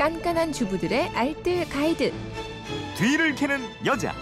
깐깐한 주부들의 알뜰 가이드. 뒤를 캐는 여자.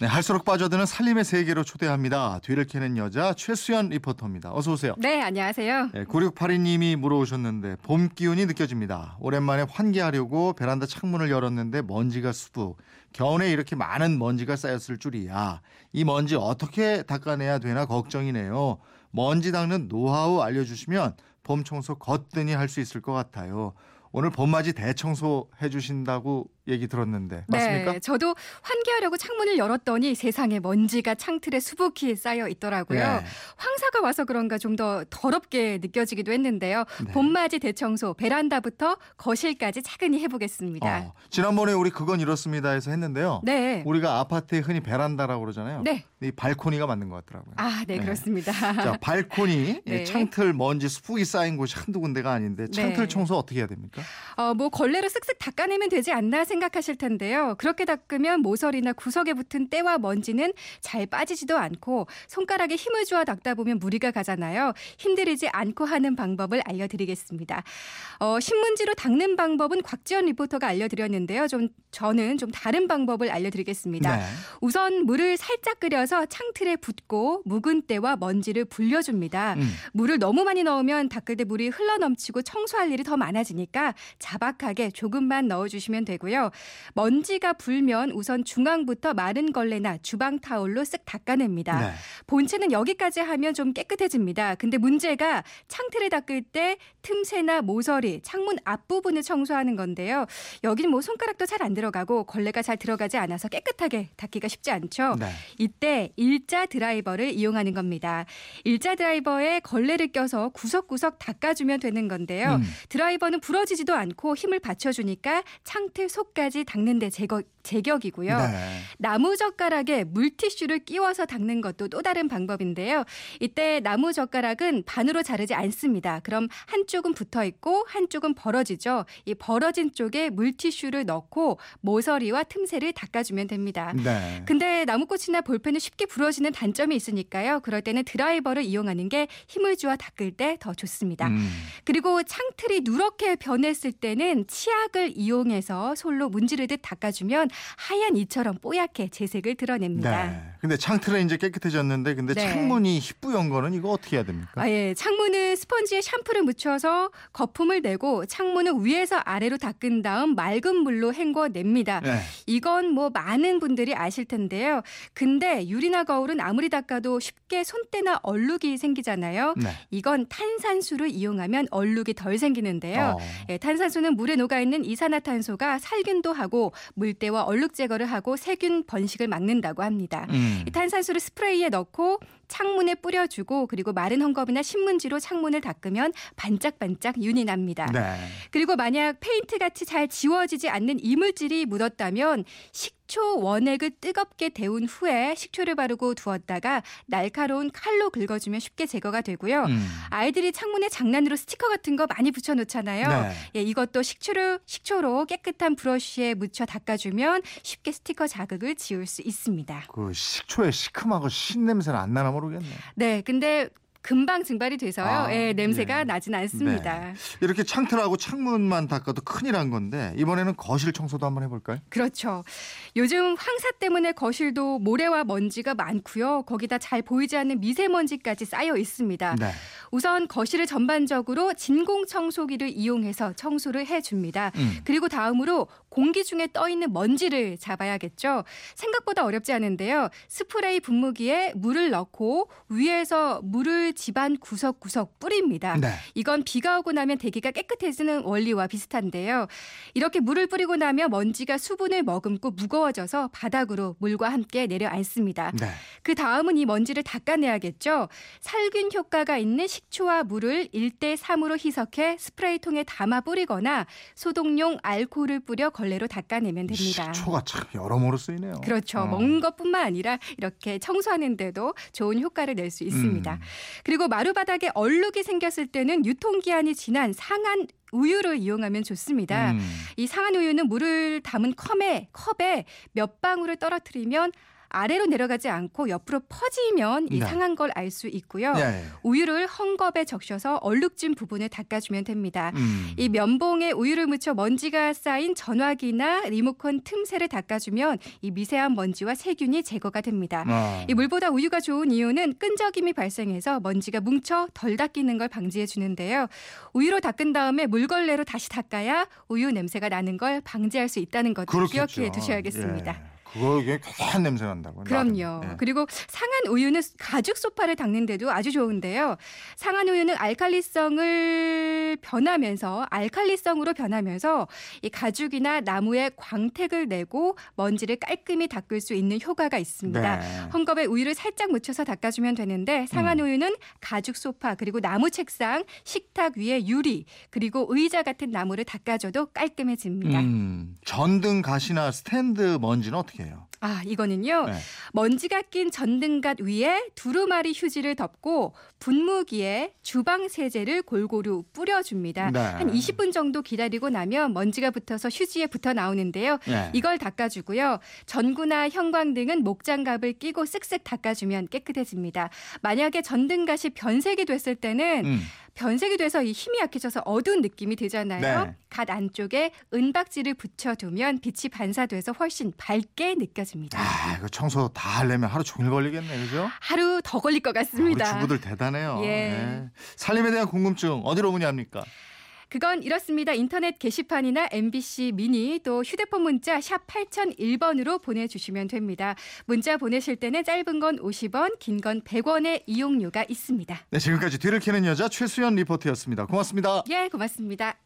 네, 할수록 빠져드는 살림의 세계로 초대합니다. 뒤를 캐는 여자 최수연 리포터입니다. 어서 오세요. 네, 안녕하세요. 네, 9682님이 물어오셨는데 봄 기운이 느껴집니다. 오랜만에 환기하려고 베란다 창문을 열었는데 먼지가 수북. 겨울에 이렇게 많은 먼지가 쌓였을 줄이야. 이 먼지 어떻게 닦아내야 되나 걱정이네요. 먼지 닦는 노하우 알려주시면 봄 청소 거뜬히 할 수 있을 것 같아요. 오늘 봄맞이 대청소 해주신다고 얘기 들었는데 맞습니까? 네, 저도 환기하려고 창문을 열었더니 세상에 먼지가 창틀에 수북히 쌓여 있더라고요. 네. 황사가 와서 그런가 좀 더 더럽게 느껴지기도 했는데요. 네. 봄맞이 대청소 베란다부터 거실까지 차근히 해보겠습니다. 어, 지난번에 우리 그건 이렇습니다 해서 했는데요. 네. 우리가 아파트에 흔히 베란다라고 그러잖아요. 네. 이 발코니가 맞는 것 같더라고요. 아, 네, 네. 그렇습니다. 자, 발코니, 네. 예, 창틀 먼지 수북이 쌓인 곳이 한두 군데가 아닌데 창틀 네. 청소 어떻게 해야 됩니까? 어, 뭐 걸레로 쓱쓱 닦아내면 되지 않나 생각하실 텐데요. 그렇게 닦으면 모서리나 구석에 붙은 때와 먼지는 잘 빠지지도 않고 손가락에 힘을 주어 닦다 보면 무리가 가잖아요. 힘들이지 않고 하는 방법을 알려드리겠습니다. 어, 신문지로 닦는 방법은 곽지연 리포터가 알려드렸는데요. 좀 저는 좀 다른 방법을 알려드리겠습니다. 네. 우선 물을 살짝 끓여 서 창틀에 붓고 묵은 때와 먼지를 불려줍니다. 음. 물을 너무 많이 넣으면 닦을 때 물이 흘러넘치고 청소할 일이 더 많아지니까 자박하게 조금만 넣어주시면 되고요. 먼지가 불면 우선 중앙부터 마른 걸레나 주방 타올로 쓱 닦아냅니다. 네. 본체는 여기까지 하면 좀 깨끗해집니다. 근데 문제가 창틀을 닦을 때 틈새나 모서리, 창문 앞부분을 청소하는 건데요. 여기는 뭐 손가락도 잘 안 들어가고 걸레가 잘 들어가지 않아서 깨끗하게 닦기가 쉽지 않죠. 네. 이때 일자 드라이버를 이용하는 겁니다. 일자 드라이버에 걸레를 껴서 구석구석 닦아주면 되는 건데요. 음. 드라이버는 부러지지도 않고 힘을 받쳐주니까 창틀 속까지 닦는데 제거, 제격이고요. 네. 나무 젓가락에 물티슈를 끼워서 닦는 것도 또 다른 방법인데요. 이때 나무 젓가락은 반으로 자르지 않습니다. 그럼 한쪽은 붙어 있고 한쪽은 벌어지죠. 이 벌어진 쪽에 물티슈를 넣고 모서리와 틈새를 닦아주면 됩니다. 네. 근데 나무꽃이나 볼펜은 쉽게 부러지는 단점이 있으니까요. 그럴 때는 드라이버를 이용하는 게 힘을 주어 닦을 때 더 좋습니다. 음. 그리고 창틀이 누렇게 변했을 때는 치약을 이용해서 솔로 문지르듯 닦아주면 하얀 이처럼 뽀얗게 재색을 드러냅니다. 네. 근데 창틀은 이제 깨끗해졌는데 근데 네. 창문이 희뿌연 거는 이거 어떻게 해야 됩니까? 아, 예. 창문은 스펀지에 샴푸를 묻혀서 거품을 내고 창문은 위에서 아래로 닦은 다음 맑은 물로 헹궈냅니다. 네. 이건 뭐 많은 분들이 아실 텐데요. 근데 유리나 거울은 아무리 닦아도 쉽게 손때나 얼룩이 생기잖아요. 네. 이건 탄산수를 이용하면 얼룩이 덜 생기는데요. 어. 예, 탄산수는 물에 녹아 있는 이산화탄소가 살균도 하고 물때와 얼룩 제거를 하고 세균 번식을 막는다고 합니다. 음. 이 탄산수를 스프레이에 넣고 창문에 뿌려주고 그리고 마른 헝겊이나 신문지로 창문을 닦으면 반짝반짝 윤이 납니다. 네. 그리고 만약 페인트 같이 잘 지워지지 않는 이물질이 묻었다면 식초 원액을 뜨겁게 데운 후에 식초를 바르고 두었다가 날카로운 칼로 긁어주면 쉽게 제거가 되고요. 음. 아이들이 창문에 장난으로 스티커 같은 거 많이 붙여놓잖아요. 네. 예, 이것도 식초로, 식초로 깨끗한 브러쉬에 묻혀 닦아주면 쉽게 스티커 자국을 지울 수 있습니다. 그 식초에 시큼하고 신 냄새는 안 나나 모르겠네. 네, 근데 금방 증발이 돼서요. 아, 예, 냄새가 네. 나진 않습니다. 네. 이렇게 창틀하고 창문만 닦아도 큰일 난 건데 이번에는 거실 청소도 한번 해볼까요? 그렇죠. 요즘 황사 때문에 거실도 모래와 먼지가 많고요. 거기다 잘 보이지 않는 미세먼지까지 쌓여 있습니다. 네. 우선 거실을 전반적으로 진공 청소기를 이용해서 청소를 해줍니다. 음. 그리고 다음으로 공기 중에 떠 있는 먼지를 잡아야겠죠. 생각보다 어렵지 않은데요. 스프레이 분무기에 물을 넣고 위에서 물을 집안 구석구석 뿌립니다. 네. 이건 비가 오고 나면 대기가 깨끗해지는 원리와 비슷한데요. 이렇게 물을 뿌리고 나면 먼지가 수분을 머금고 무거워져서 바닥으로 물과 함께 내려앉습니다. 네. 그 다음은 이 먼지를 닦아내야겠죠. 살균 효과가 있는 식초와 물을 1대 3으로 희석해 스프레이통에 담아 뿌리거나 소독용 알코올을 뿌려 걸 레로 닦아내면 됩니다. 식초가 참 여러모로 쓰이네요. 그렇죠. 어. 먹는 것뿐만 아니라 이렇게 청소하는데도 좋은 효과를 낼 수 있습니다. 음. 그리고 마루바닥에 얼룩이 생겼을 때는 유통기한이 지난 상한 우유를 이용하면 좋습니다. 음. 이 상한 우유는 물을 담은 컵에 컵에 몇 방울을 떨어뜨리면 아래로 내려가지 않고 옆으로 퍼지면 이 네. 상한 걸 알 수 있고요. 예. 우유를 헝겊에 적셔서 얼룩진 부분을 닦아주면 됩니다. 음. 이 면봉에 우유를 묻혀 먼지가 쌓인 전화기나 리모컨 틈새를 닦아주면 이 미세한 먼지와 세균이 제거가 됩니다. 어. 이 물보다 우유가 좋은 이유는 끈적임이 발생해서 먼지가 뭉쳐 덜 닦이는 걸 방지해 주는데요. 우유로 닦은 다음에 물걸레로 다시 닦아야 우유 냄새가 나는 걸 방지할 수 있다는 것도 그렇겠죠. 기억해 두셔야겠습니다. 예. 그거 이게 쾌한 냄새 난다고. 그럼요. 예. 그리고 상한 우유는 가죽 소파를 닦는데도 아주 좋은데요. 상한 우유는 알칼리성을 변하면서 알칼리성으로 변하면서 이 가죽이나 나무에 광택을 내고 먼지를 깔끔히 닦을 수 있는 효과가 있습니다. 네. 헝겊에 우유를 살짝 묻혀서 닦아주면 되는데 상한 음. 우유는 가죽 소파 그리고 나무 책상, 식탁 위에 유리 그리고 의자 같은 나무를 닦아줘도 깔끔해집니다. 음, 전등 가시나 스탠드 먼지는 어떻게 해요? 아 이거는요. 네. 먼지가 낀 전등갓 위에 두루마리 휴지를 덮고 분무기에 주방 세제를 골고루 뿌려줍니다. 네. 한 20분 정도 기다리고 나면 먼지가 붙어서 휴지에 붙어 나오는데요. 예. 이걸 닦아주고요. 전구나 형광 등은 목장갑을 끼고 쓱쓱 닦아주면 깨끗해집니다. 만약에 전등갓이 변색이 됐을 때는 음. 변색이 돼서 이 힘이 약해져서 어두운 느낌이 들잖아요. 네. 갓 안쪽에 은박지를 붙여두면 빛이 반사돼서 훨씬 밝게 느껴집니다. 아, 이거 청소 다 하려면 하루 종일 걸리겠네, 그죠? 하루 더 걸릴 것 같습니다. 주부들 대단해요. 예. 살림에 대한 궁금증 어디로 문의합니까? 그건 이렇습니다. 인터넷 게시판이나 MBC 미니 또 휴대폰 문자 샵 8001번으로 보내주시면 됩니다. 문자 보내실 때는 짧은 건 50원, 긴 건 100원의 이용료가 있습니다. 네, 지금까지 뒤를 캐는 여자 최수연 리포터였습니다. 고맙습니다. 예, 고맙습니다.